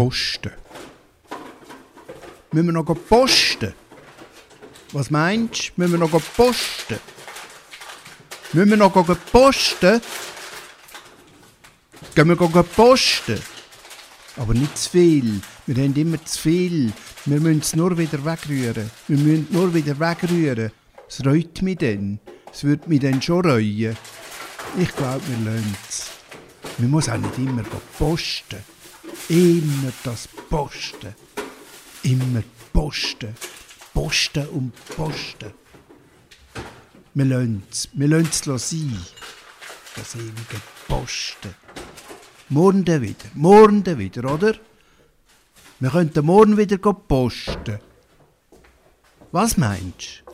posten. Müssen wir noch posten? Was meinst du? Müssen wir noch posten? Müssen wir noch posten? Gehen wir posten? Aber nicht zu viel. Wir haben immer zu viel. Wir müssen es nur wieder wegrühren. Wir müssen nur wieder wegrühren. Es reut mich dann. Es wird mich dann schon reuen. Ich glaube, wir lernen es. Man muss auch nicht immer posten. Immer das Posten. Immer posten. Posten und posten. Wir lassen es. Wir lassen es sein. Das ewige Posten. Morgen wieder. Morgen wieder, oder? Wir könnten morgen wieder posten. Was meinst du?